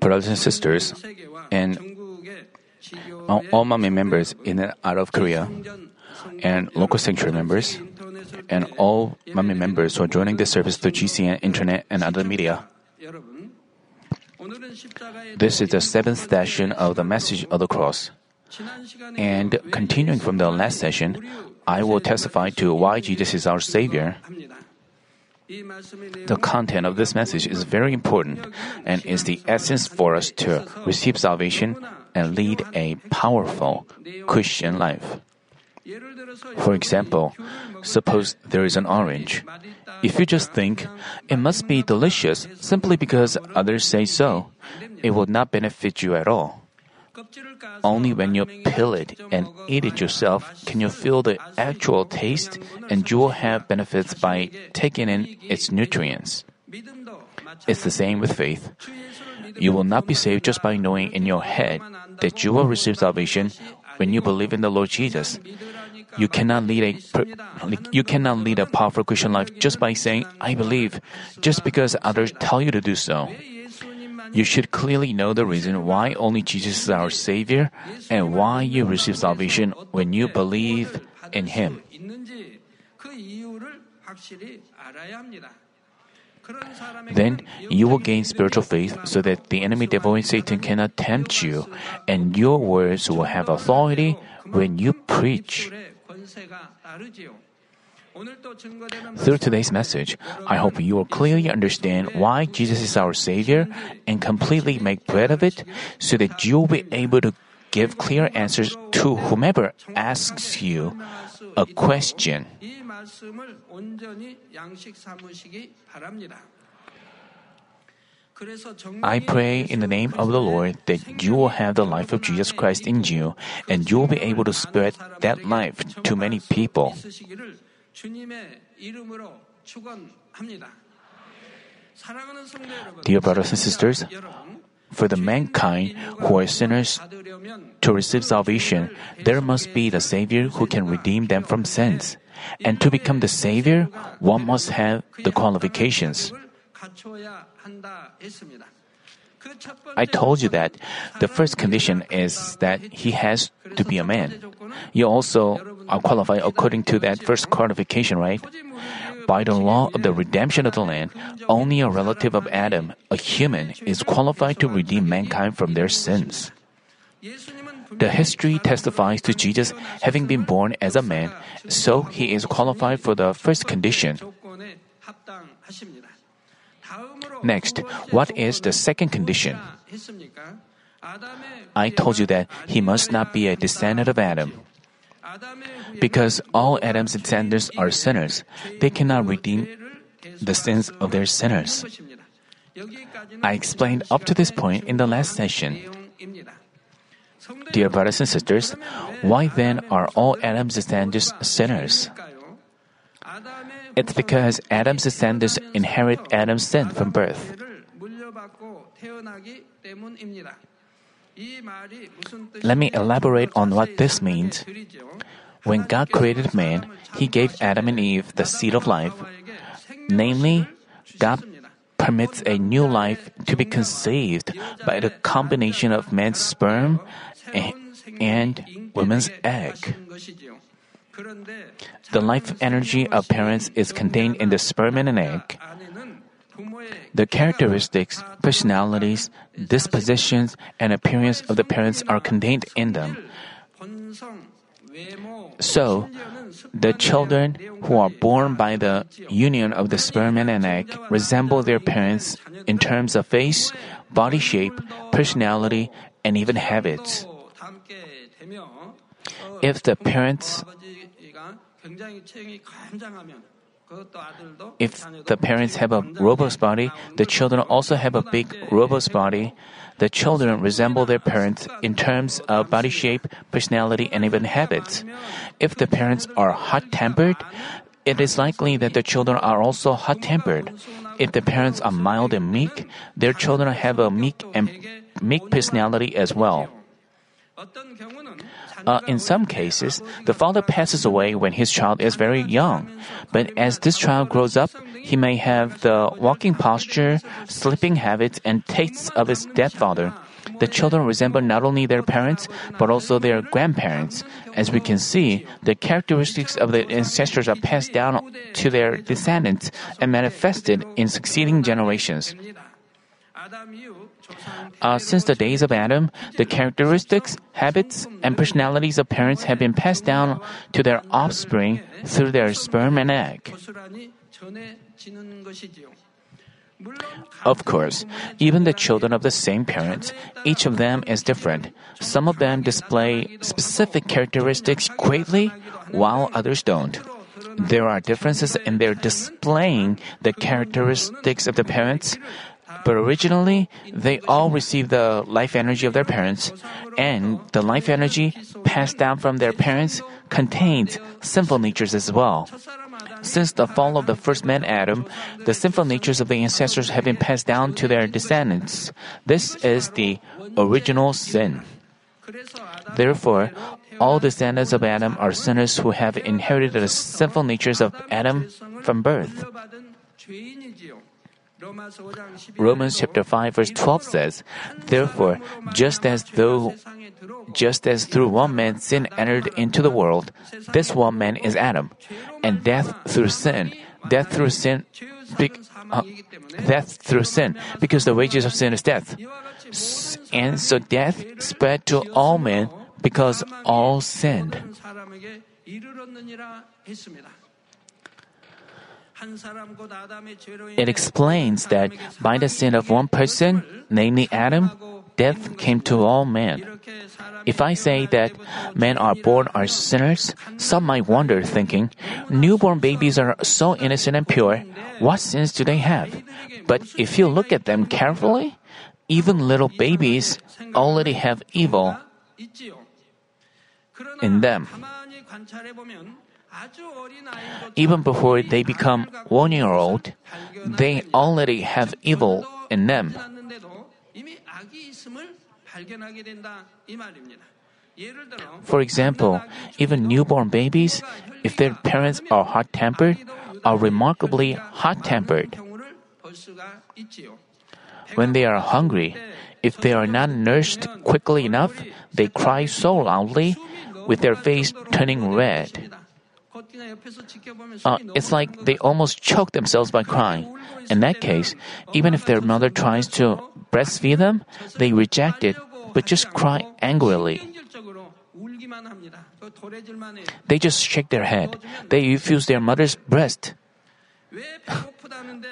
brothers and sisters, and all, Manmin members in and out of Korea, and local sanctuary members, and all Manmin members who are joining this service through GCN, internet, and other media. This is the seventh session of the message of the cross. And continuing from the last session, I will testify to why Jesus is our Savior. The content of this message is very important and is the essence for us to receive salvation and lead a powerful Christian life. For example, suppose there is an orange. If you just think it must be delicious simply because others say so, it will not benefit you at all. Only when you peel it and eat it yourself can you feel the actual taste and you will have benefits by taking in its nutrients. It's the same with faith. You will not be saved just by knowing in your head that you will receive salvation when you believe in the Lord Jesus. You cannot lead a you cannot lead a powerful Christian life just by saying I believe just because others tell you to do so. You should clearly know the reason why only Jesus is our Savior and why you receive salvation when you believe in Him. Then you will gain spiritual faith so that the enemy devil and Satan cannot tempt you, and your words will have authority when you preach. Through today's message, I hope you will clearly understand why Jesus is our Savior and completely make bread of it so that you will be able to give clear answers to whomever asks you a question. I pray in the name of the Lord that you will have the life of Jesus Christ in you and you will be able to spread that life to many people. Dear brothers and sisters, for the mankind who are sinners to receive salvation, there must be the Savior who can redeem them from sins. And to become the Savior, one must have the qualifications. I told you that the first condition is that he has to be a man. You also are qualified according to that first qualification, right? By the law of the redemption of the land, only a relative of Adam, a human, is qualified to redeem mankind from their sins. The history testifies to Jesus having been born as a man, so he is qualified for the first condition. Next, what is the second condition? I told you that he must not be a descendant of Adam. Because all Adam's descendants are sinners, they cannot redeem the sins of their sinners. I explained up to this point in the last session. Dear brothers and sisters, why then are all Adam's descendants sinners? It's because Adam's descendants inherit Adam's sin from birth. Let me elaborate on what this means. When God created man, He gave Adam and Eve the seed of life. Namely, God permits a new life to be conceived by the combination of man's sperm and woman's egg. The life energy of parents is contained in the sperm and an egg. The characteristics, personalities, dispositions, and appearance of the parents are contained in them. So, the children who are born by the union of the sperm and an egg resemble their parents in terms of face, body shape, personality, and even habits. If the parents if the parents have a robust body, the children also have a big, robust body. The children resemble their parents in terms of body shape, personality, and even habits. If the parents are hot tempered, it is likely that the children are also hot tempered. If the parents are mild and meek, their children have a meek and meek personality as well. Uh, in some cases, the father passes away when his child is very young. But as this child grows up, he may have the walking posture, sleeping habits, and tastes of his dead father. The children resemble not only their parents, but also their grandparents. As we can see, the characteristics of the ancestors are passed down to their descendants and manifested in succeeding generations. Uh, since the days of Adam, the characteristics, habits, and personalities of parents have been passed down to their offspring through their sperm and egg. Of course, even the children of the same parents, each of them is different. Some of them display specific characteristics greatly, while others don't. There are differences in their displaying the characteristics of the parents, but originally, they all received the life energy of their parents, and the life energy passed down from their parents contains sinful natures as well. Since the fall of the first man Adam, the sinful natures of the ancestors have been passed down to their descendants. This is the original sin. Therefore, all descendants of Adam are sinners who have inherited the sinful natures of Adam from birth. Romans chapter 5 verse 12 says, Therefore, just as though just as through one man sin entered into the world, this one man is Adam, and death through sin, death through sin, be, uh, death through sin, because the wages of sin is death. And so death spread to all men because all sinned. It explains that by the sin of one person, namely Adam, death came to all men. If I say that men are born are sinners, some might wonder, thinking, newborn babies are so innocent and pure, what sins do they have? But if you look at them carefully, even little babies already have evil in them. Even before they become one year old, they already have evil in them. For example, even newborn babies, if their parents are hot tempered, are remarkably hot tempered. When they are hungry, if they are not nursed quickly enough, they cry so loudly, with their face turning red. Uh, it's like they almost choke themselves by crying. In that case, even if their mother tries to breastfeed them, they reject it, but just cry angrily. They just shake their head. They refuse their mother's breast.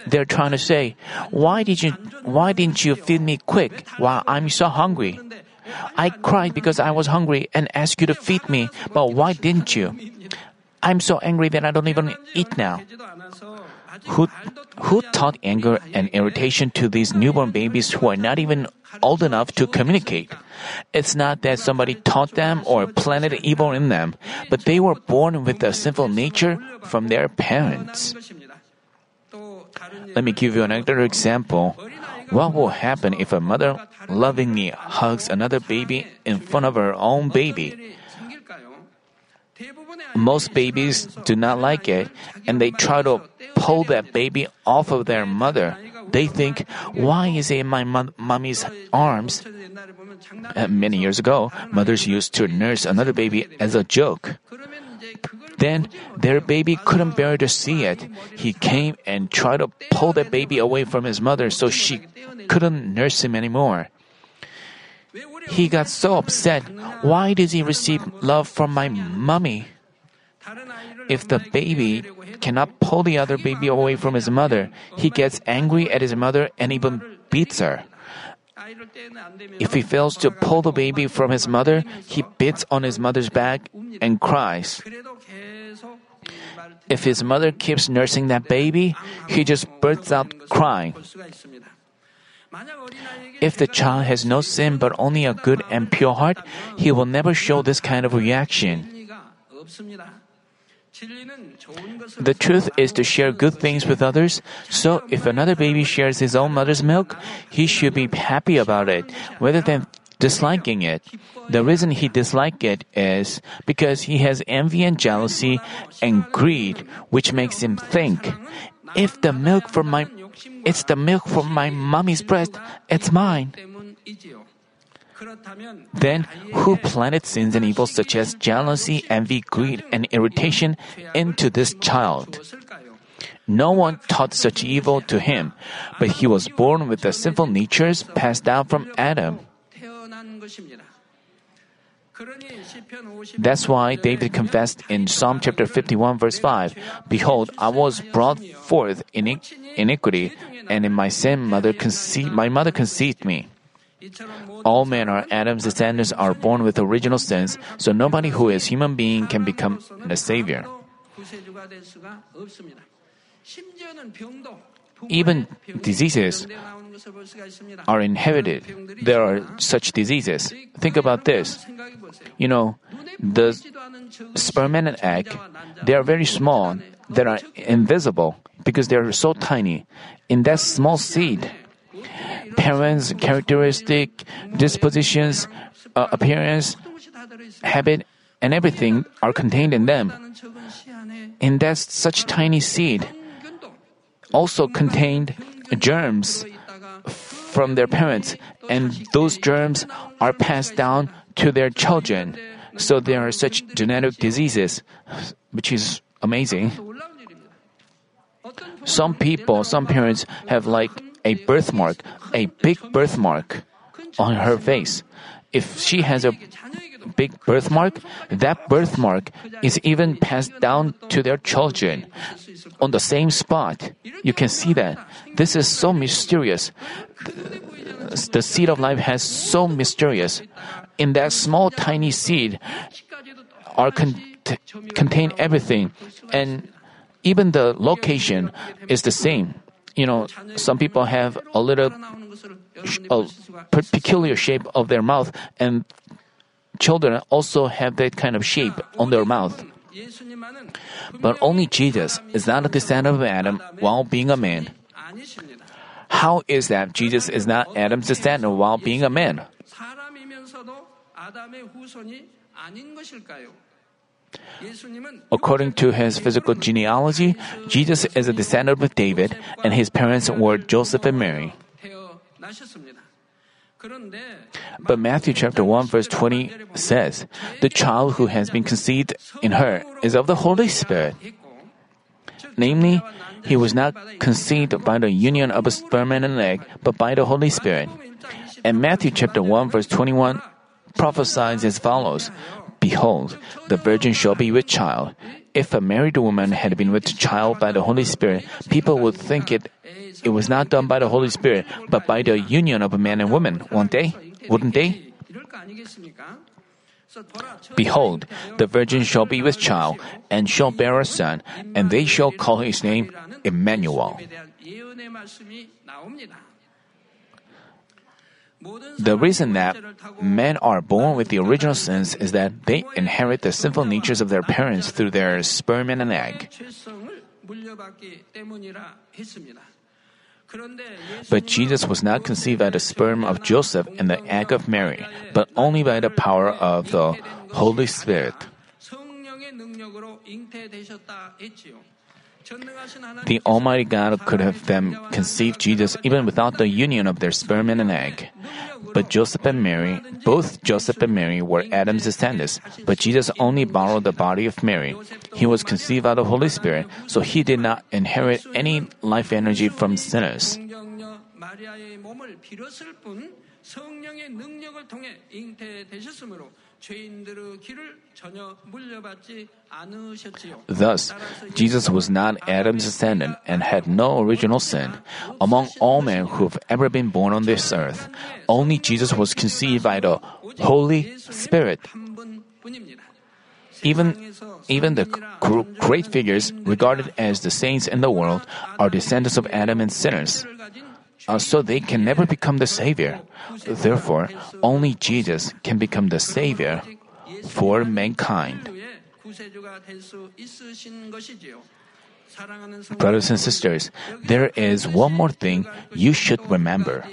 They're trying to say, "Why did you? Why didn't you feed me quick while I'm so hungry?" I cried because I was hungry and asked you to feed me, but why didn't you? I'm so angry that I don't even eat now. Who, who taught anger and irritation to these newborn babies who are not even old enough to communicate? It's not that somebody taught them or planted evil in them, but they were born with a sinful nature from their parents. Let me give you another example. What will happen if a mother lovingly hugs another baby in front of her own baby? Most babies do not like it and they try to pull that baby off of their mother. They think, why is it in my mommy's arms? Uh, many years ago, mothers used to nurse another baby as a joke. Then their baby couldn't bear to see it. He came and tried to pull the baby away from his mother so she couldn't nurse him anymore. He got so upset. Why does he receive love from my mommy? If the baby cannot pull the other baby away from his mother, he gets angry at his mother and even beats her. If he fails to pull the baby from his mother, he beats on his mother's back and cries. If his mother keeps nursing that baby, he just bursts out crying. If the child has no sin but only a good and pure heart, he will never show this kind of reaction. The truth is to share good things with others, so if another baby shares his own mother's milk, he should be happy about it, rather than disliking it. The reason he disliked it is because he has envy and jealousy and greed, which makes him think, if the milk from my, it's the milk from my mommy's breast, it's mine. Then, who planted sins and evils such as jealousy, envy, greed, and irritation into this child? No one taught such evil to him, but he was born with the sinful natures passed down from Adam. That's why David confessed in Psalm chapter 51 verse 5, Behold, I was brought forth in iniquity, and in my sin mother conceived, my mother conceived me. All men are Adam's descendants are born with original sins, so nobody who is human being can become the savior. Even diseases are inherited. There are such diseases. Think about this. You know, the sperm and egg, they are very small, they are invisible because they are so tiny. In that small seed, parents' characteristic, dispositions, uh, appearance, habit, and everything are contained in them. In that such tiny seed, also contained germs from their parents, and those germs are passed down to their children. So there are such genetic diseases, which is amazing. Some people, some parents have like a birthmark, a big birthmark on her face. If she has a big birthmark, that birthmark is even passed down to their children on the same spot. You can see that. This is so mysterious. The seed of life has so mysterious. In that small tiny seed are con- contain everything and even the location is the same. You know, some people have a little a peculiar shape of their mouth and children also have that kind of shape on their mouth. But only Jesus is not a descendant of Adam while being a man. How is that Jesus is not Adam's descendant while being a man? According to his physical genealogy, Jesus is a descendant of David, and his parents were Joseph and Mary. But Matthew chapter 1 verse 20 says, The child who has been conceived in her is of the Holy Spirit. Namely, he was not conceived by the union of a sperm and an egg, but by the Holy Spirit. And Matthew chapter 1 verse 21 prophesies as follows, Behold, the virgin shall be with child. If a married woman had been with child by the Holy Spirit, people would think it it was not done by the Holy Spirit, but by the union of a man and woman, won't they? Wouldn't they? Behold, the virgin shall be with child, and shall bear a son, and they shall call his name Emmanuel. The reason that men are born with the original sins is that they inherit the sinful natures of their parents through their sperm and an egg. But Jesus was not conceived by the sperm of Joseph and the egg of Mary, but only by the power of the Holy Spirit. The Almighty God could have them conceive Jesus even without the union of their sperm and an egg. But Joseph and Mary, both Joseph and Mary were Adam's descendants, but Jesus only borrowed the body of Mary. He was conceived by the Holy Spirit, so he did not inherit any life energy from sinners. 성령의 능력을 통해 잉태되셨으므로 Thus, Jesus was not Adam's descendant and had no original sin. Among all men who have ever been born on this earth, only Jesus was conceived by the Holy Spirit. Even, even the great figures regarded as the saints in the world are descendants of Adam and sinners uh, so they can never become the Savior. Therefore, only Jesus can become the Savior for mankind. Brothers and sisters, there is one more thing you should remember.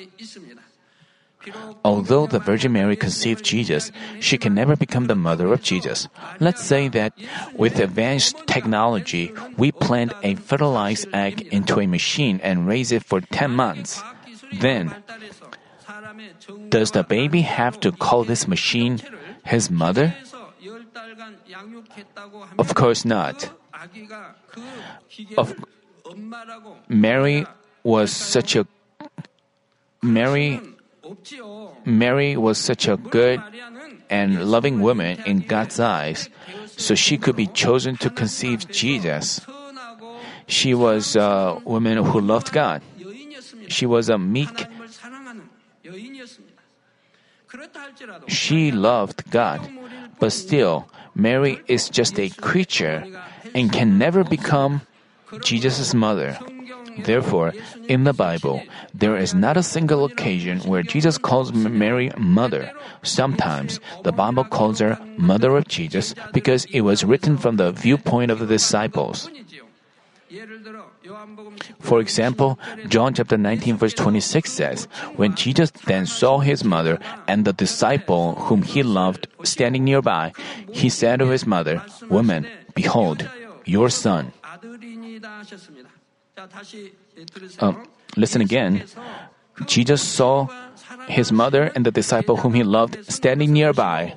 Although the Virgin Mary conceived Jesus, she can never become the mother of Jesus. Let's say that with advanced technology, we plant a fertilized egg into a machine and raise it for 10 months. Then, does the baby have to call this machine his mother? Of course not. Of, Mary was such a Mary Mary was such a good and loving woman in God's eyes, so she could be chosen to conceive Jesus. She was a woman who loved God. She was a meek. She loved God, but still, Mary is just a creature and can never become Jesus' mother. Therefore, in the Bible, there is not a single occasion where Jesus calls Mary mother. Sometimes the Bible calls her mother of Jesus because it was written from the viewpoint of the disciples. For example, John chapter 19 verse 26 says, When Jesus then saw his mother and the disciple whom he loved standing nearby, he said to his mother, Woman, behold, your son. Uh, listen again. Jesus saw his mother and the disciple whom he loved standing nearby.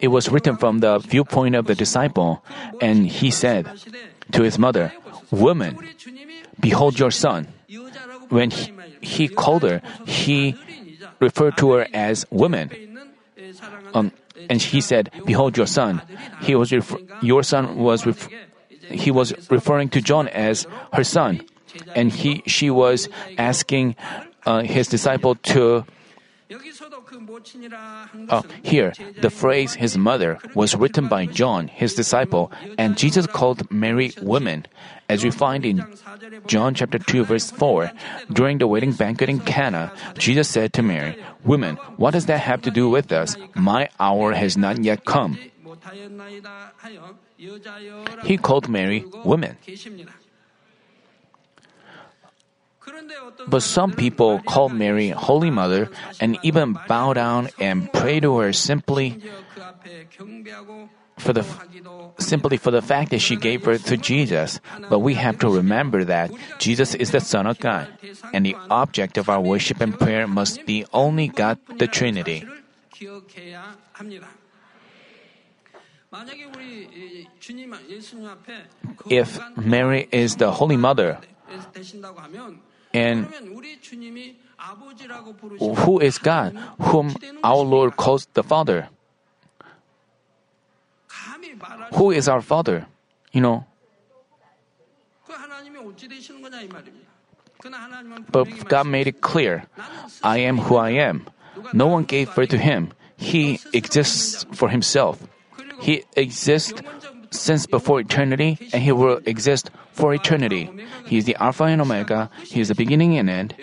It was written from the viewpoint of the disciple, and he said to his mother, Woman, behold your son. When he, he called her, he referred to her as woman. Um, and he said, "Behold your son." He was refer- your son was ref- he was referring to John as her son, and he she was asking uh, his disciple to. Uh, here, the phrase his mother was written by John, his disciple, and Jesus called Mary woman, as we find in John chapter 2 verse 4. During the wedding banquet in Cana, Jesus said to Mary, Woman, what does that have to do with us? My hour has not yet come. He called Mary woman. But some people call Mary Holy Mother and even bow down and pray to her simply for the simply for the fact that she gave birth to Jesus. But we have to remember that Jesus is the Son of God, and the object of our worship and prayer must be only God the Trinity. If Mary is the Holy Mother, and who is God, whom our Lord calls the Father? Who is our Father? You know. But God made it clear I am who I am. No one gave birth to him. He exists for himself. He exists since before eternity, and he will exist for eternity. He is the Alpha and Omega. He is the beginning and end.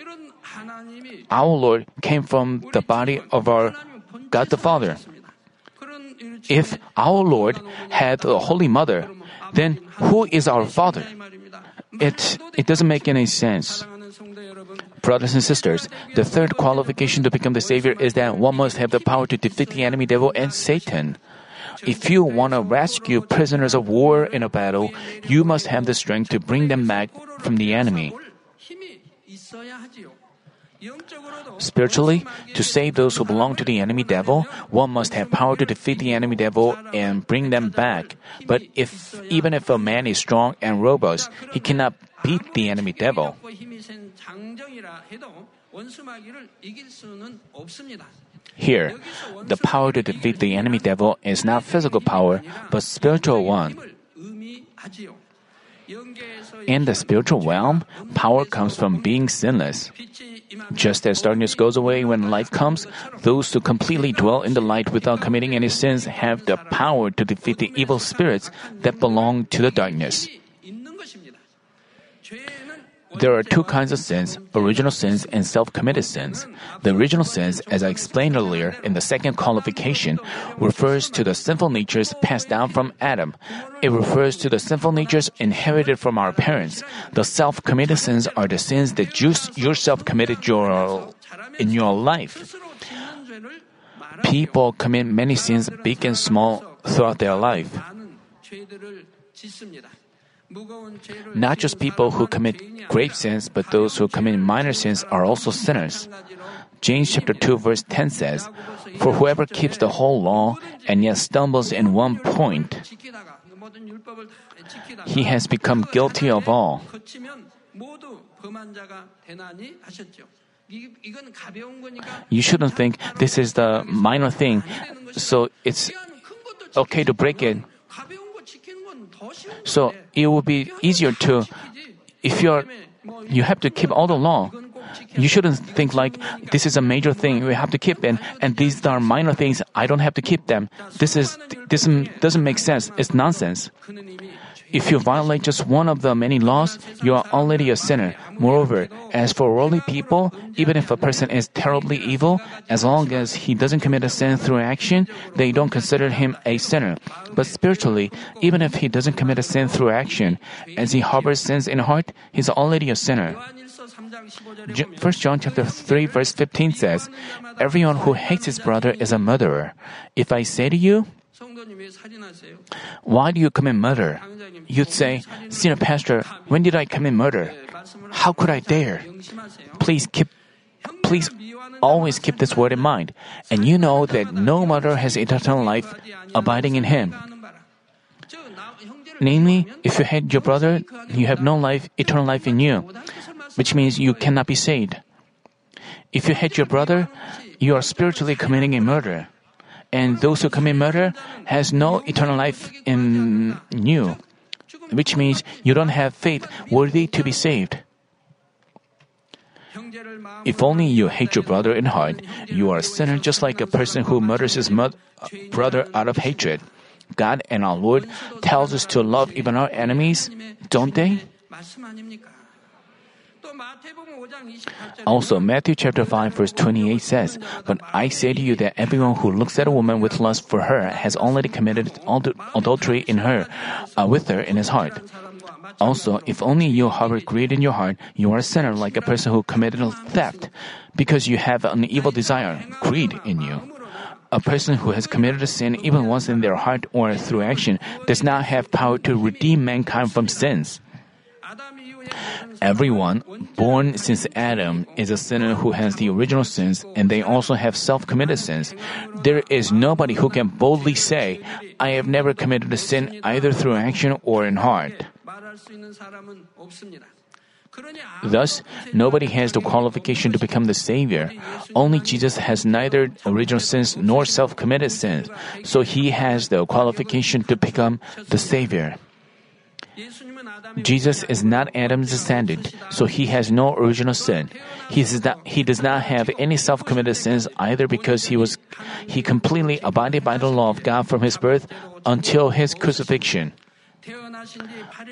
Our Lord came from the body of our God the Father. If our Lord had a Holy Mother, then who is our Father? It, it doesn't make any sense. Brothers and sisters, the third qualification to become the Savior is that one must have the power to defeat the enemy devil and Satan. If you want to rescue prisoners of war in a battle, you must have the strength to bring them back from the enemy. Spiritually, to save those who belong to the enemy devil, one must have power to defeat the enemy devil and bring them back. But if even if a man is strong and robust, he cannot beat the enemy devil. Here, the power to defeat the enemy devil is not physical power, but spiritual one. In the spiritual realm, power comes from being sinless. Just as darkness goes away when light comes, those who completely dwell in the light without committing any sins have the power to defeat the evil spirits that belong to the darkness. There are two kinds of sins original sins and self committed sins. The original sins, as I explained earlier in the second qualification, refers to the sinful natures passed down from Adam. It refers to the sinful natures inherited from our parents. The self committed sins are the sins that you yourself committed your, in your life. People commit many sins, big and small, throughout their life. Not just people who commit grave sins, but those who commit minor sins are also sinners. James chapter 2 verse 10 says, For whoever keeps the whole law and yet stumbles in one point, he has become guilty of all. You shouldn't think this is the minor thing, so it's okay to break it. So it will be easier to, if you're, you have to keep all the law. You shouldn't think like this is a major thing we have to keep and and these are minor things I don't have to keep them. This is this doesn't make sense. It's nonsense. If you violate just one of the many laws, you are already a sinner. Moreover, as for worldly people, even if a person is terribly evil, as long as he doesn't commit a sin through action, they don't consider him a sinner. But spiritually, even if he doesn't commit a sin through action, as he harbors sins in heart, he's already a sinner. 1 John chapter 3 verse 15 says, Everyone who hates his brother is a murderer. If I say to you, why do you commit murder? You'd say, Senior Pastor, when did I commit murder? How could I dare? Please keep, please always keep this word in mind. And you know that no murderer has eternal life abiding in him. Namely, if you hate your brother, you have no life, eternal life in you, which means you cannot be saved. If you hate your brother, you are spiritually committing a murder. And those who commit murder has no eternal life in you, which means you don't have faith worthy to be saved. If only you hate your brother in heart, you are a sinner just like a person who murders his brother out of hatred. God and our Lord tells us to love even our enemies, don't they? Also, Matthew chapter 5 verse 28 says, But I say to you that everyone who looks at a woman with lust for her has already committed adultery in her, uh, with her in his heart. Also, if only you harbor greed in your heart, you are a sinner like a person who committed a theft, because you have an evil desire, greed in you. A person who has committed a sin even once in their heart or through action does not have power to redeem mankind from sins. Everyone born since Adam is a sinner who has the original sins and they also have self-committed sins. There is nobody who can boldly say, I have never committed a sin either through action or in heart. Thus, nobody has the qualification to become the Savior. Only Jesus has neither original sins nor self committed sins, so he has the qualification to become the Savior. Jesus is not Adam's descendant, so he has no original sin. He does not, he does not have any self-committed sins either because he was he completely abided by the law of God from his birth until his crucifixion.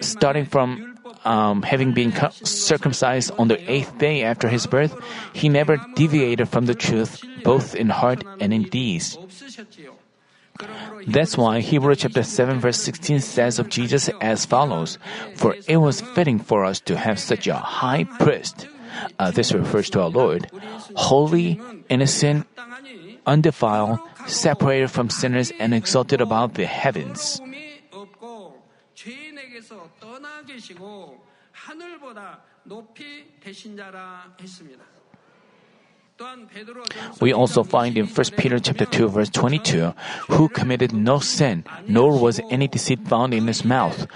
Starting from um, having been circumcised on the eighth day after his birth, he never deviated from the truth, both in heart and in deeds. That's why Hebrews chapter 7 verse 16 says of Jesus as follows, For it was fitting for us to have such a high priest. Uh, this refers to our Lord, holy, innocent, undefiled, separated from sinners and exalted above the heavens. We also find in 1 Peter chapter 2 verse 22, who committed no sin, nor was any deceit found in his mouth.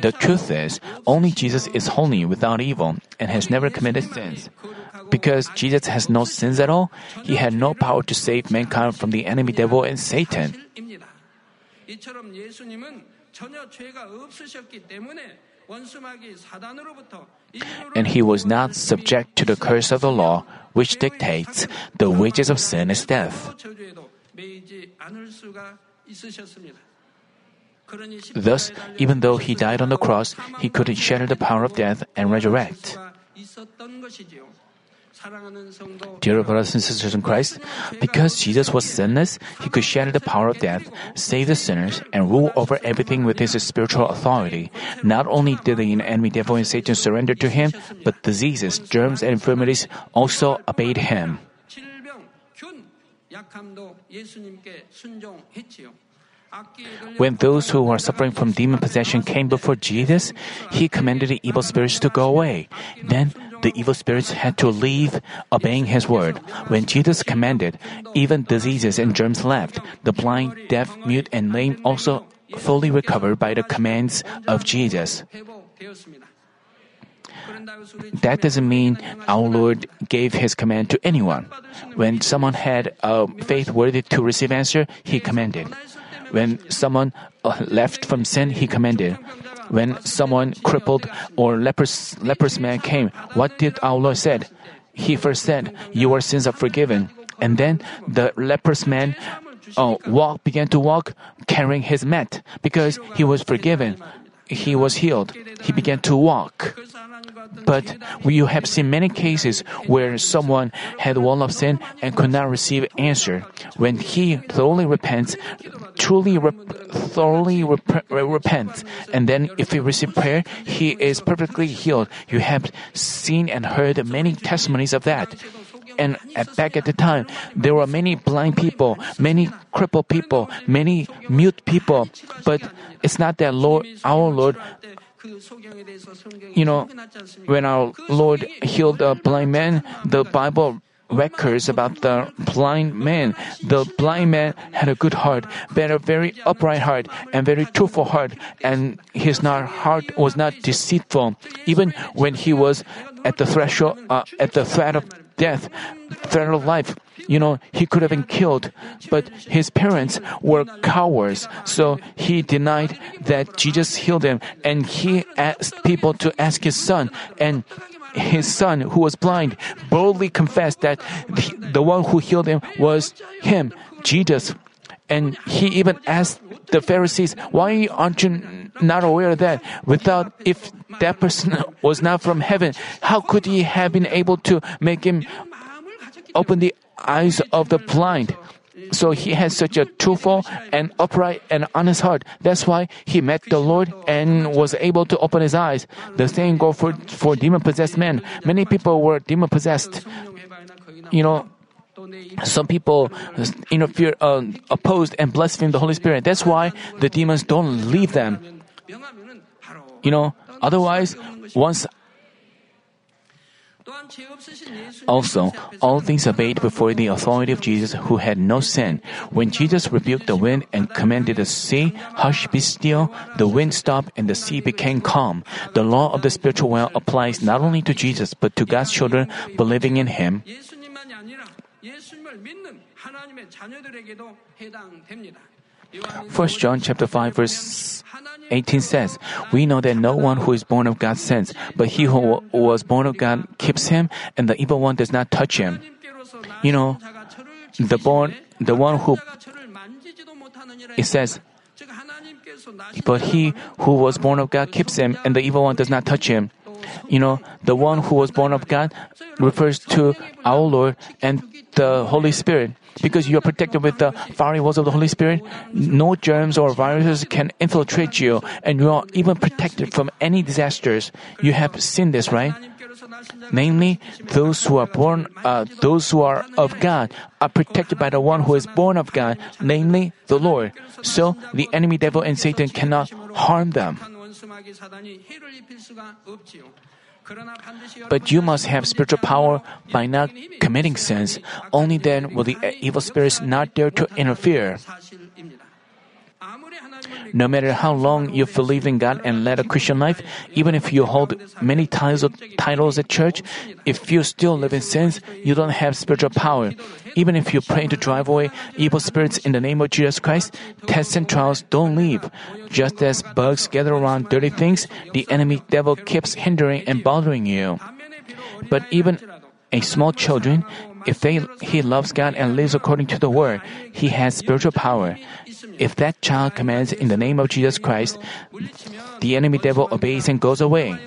The truth is, only Jesus is holy without evil and has never committed sins. Because Jesus has no sins at all, he had no power to save mankind from the enemy devil and Satan. And he was not subject to the curse of the law, which dictates the wages of sin is death. Thus, even though he died on the cross, he couldn't shatter the power of death and resurrect. Dear brothers and sisters in Christ, because Jesus was sinless, he could shatter the power of death, save the sinners, and rule over everything with his spiritual authority. Not only did the enemy devil and Satan surrender to him, but diseases, germs, and infirmities also obeyed him. When those who were suffering from demon possession came before Jesus, he commanded the evil spirits to go away. Then the evil spirits had to leave, obeying his word. When Jesus commanded, even diseases and germs left. The blind, deaf, mute, and lame also fully recovered by the commands of Jesus. That doesn't mean our Lord gave his command to anyone. When someone had a faith worthy to receive answer, he commanded. When someone uh, left from sin, he commanded. When someone crippled or leprous, leprous man came, what did our Lord said? He first said, "Your sins are forgiven," and then the leprous man uh, walk began to walk carrying his mat because he was forgiven. He was healed. He began to walk. But we have seen many cases where someone had wall of sin and could not receive answer. When he thoroughly repents, truly rep- thoroughly rep- repents, and then if he receives prayer, he is perfectly healed. You have seen and heard many testimonies of that. And at, back at the time, there were many blind people, many crippled people, many mute people. But it's not that Lord, our Lord you know, when our Lord healed the blind man, the Bible records about the blind man. The blind man had a good heart, but a very upright heart and very truthful heart, and his not heart was not deceitful. Even when he was at the threshold, uh, at the threat of death, threat of life, you know, he could have been killed, but his parents were cowards, so he denied that Jesus healed him, and he asked people to ask his son, and his son, who was blind, boldly confessed that the one who healed him was him, Jesus. And he even asked the Pharisees, why aren't you not aware of that? Without, if that person was not from heaven, how could he have been able to make him open the eyes of the blind? So he had such a truthful and upright and honest heart. That's why he met the Lord and was able to open his eyes. The same goes for, for demon possessed men. Many people were demon possessed. You know, some people interfere, uh, opposed and blaspheme the Holy Spirit. That's why the demons don't leave them. You know, otherwise, once also, all things obeyed before the authority of Jesus who had no sin. When Jesus rebuked the wind and commanded the sea, hush, be still, the wind stopped and the sea became calm. The law of the spiritual well applies not only to Jesus, but to God's children believing in Him. 1 John chapter 5 verse 18 says, We know that no one who is born of God sins, but he who was born of God keeps him, and the evil one does not touch him. You know, the born, the one who, it says, but he who was born of God keeps him, and the evil one does not touch him. You know, the one who was born of God refers to our Lord and the Holy Spirit. Because you are protected with the fiery walls of the Holy Spirit, no germs or viruses can infiltrate you, and you are even protected from any disasters. You have seen this, right? Namely, those who are born, uh, those who are of God, are protected by the one who is born of God, namely the Lord. So the enemy devil and Satan cannot harm them. But you must have spiritual power by not committing sins. Only then will the evil spirits not dare to interfere. No matter how long you've believed in God and led a Christian life, even if you hold many titles, titles at church, if you still live in sins, you don't have spiritual power. Even if you pray to drive away evil spirits in the name of Jesus Christ, tests and trials don't leave. Just as bugs gather around dirty things, the enemy devil keeps hindering and bothering you. But even a small children, if they, he loves God and lives according to the word, he has spiritual power. If that child commands in the name of Jesus Christ, the enemy devil obeys and goes away.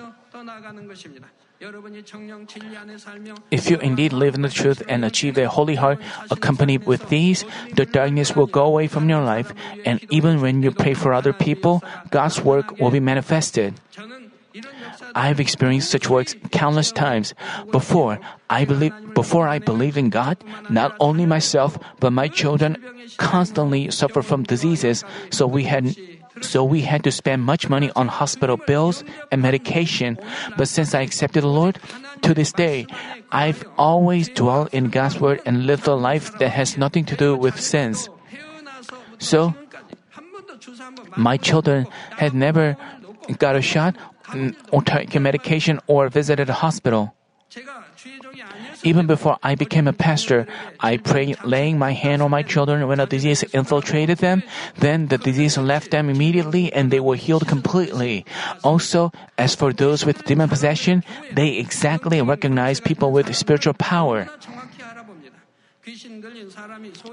If you indeed live in the truth and achieve a holy heart accompanied with these, the darkness will go away from your life, and even when you pray for other people, God's work will be manifested. I've experienced such works countless times. Before I believe before I believe in God, not only myself but my children constantly suffer from diseases, so we had so we had to spend much money on hospital bills and medication. But since I accepted the Lord, to this day, I've always dwelt in God's word and lived a life that has nothing to do with sins. So, my children had never got a shot or taken medication or visited a hospital. Even before I became a pastor, I prayed laying my hand on my children when a disease infiltrated them. Then the disease left them immediately and they were healed completely. Also, as for those with demon possession, they exactly recognize people with spiritual power.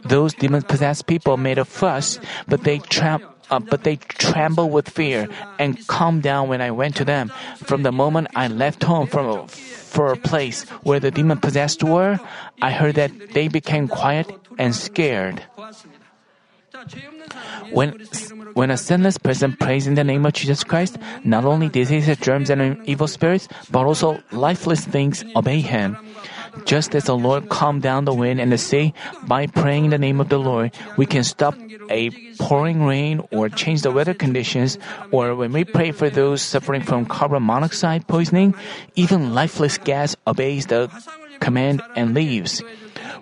Those demon possessed people made a fuss, but they trapped uh, but they trembled with fear and calmed down when I went to them. From the moment I left home from for a place where the demon possessed were, I heard that they became quiet and scared. When, when a sinless person prays in the name of Jesus Christ, not only diseases, germs, and evil spirits, but also lifeless things obey him. Just as the Lord calmed down the wind and the sea, by praying in the name of the Lord, we can stop a pouring rain or change the weather conditions, or when we pray for those suffering from carbon monoxide poisoning, even lifeless gas obeys the command and leaves.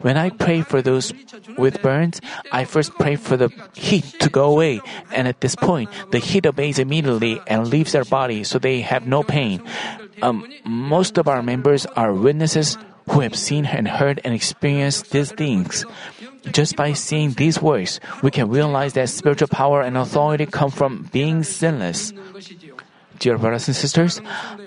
When I pray for those with burns, I first pray for the heat to go away, and at this point, the heat obeys immediately and leaves their body so they have no pain. Um, most of our members are witnesses who have seen and heard and experienced these things. Just by seeing these works, we can realize that spiritual power and authority come from being sinless. Dear brothers and sisters,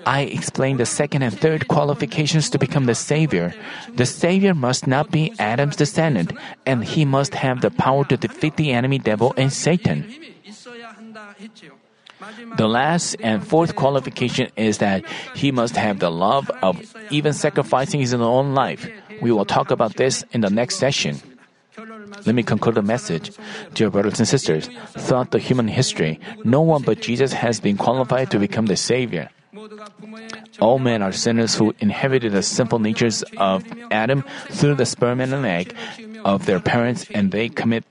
I explained the second and third qualifications to become the Savior. The Savior must not be Adam's descendant, and he must have the power to defeat the enemy devil and Satan. The last and fourth qualification is that he must have the love of even sacrificing his own life. We will talk about this in the next session. Let me conclude the message. Dear brothers and sisters, throughout the human history, no one but Jesus has been qualified to become the Savior. All men are sinners who inherited the sinful natures of Adam through the sperm and egg of their parents, and they commit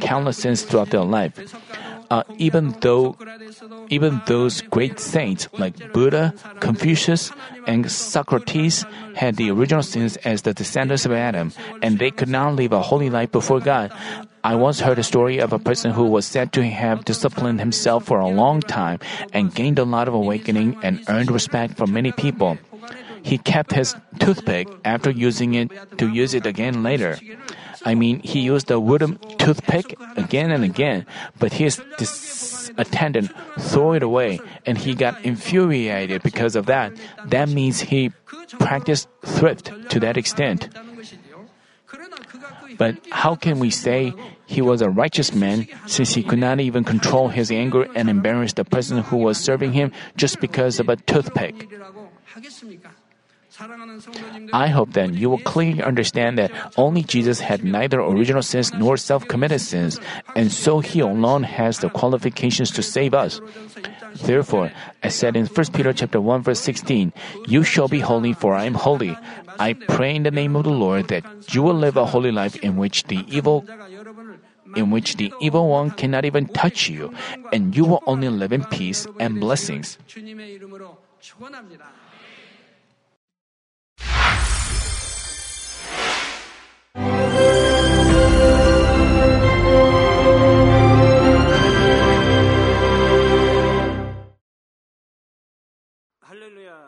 countless sins throughout their life uh, even though even those great saints like Buddha, Confucius, and Socrates had the original sins as the descendants of Adam, and they could not live a holy life before God. I once heard a story of a person who was said to have disciplined himself for a long time and gained a lot of awakening and earned respect from many people. He kept his toothpick after using it to use it again later. I mean, he used a wooden toothpick again and again, but his dis- attendant threw it away and he got infuriated because of that. That means he practiced thrift to that extent. But how can we say he was a righteous man since he could not even control his anger and embarrass the person who was serving him just because of a toothpick? I hope then you will clearly understand that only Jesus had neither original sins nor self committed sins, and so he alone has the qualifications to save us. Therefore, as said in 1 Peter chapter 1 verse 16, you shall be holy for I am holy. I pray in the name of the Lord that you will live a holy life in which the evil in which the evil one cannot even touch you, and you will only live in peace and blessings.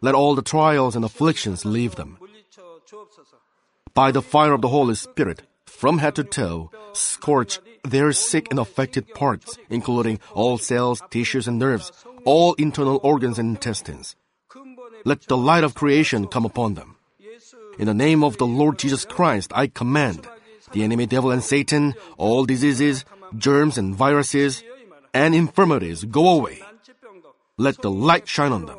Let all the trials and afflictions leave them. By the fire of the Holy Spirit, from head to toe, scorch their sick and affected parts, including all cells, tissues, and nerves, all internal organs and intestines. let the light of creation come upon them. In the name of the Lord Jesus Christ, I command the enemy devil and Satan, all diseases, germs and viruses, and infirmities go away. Let the light shine on them.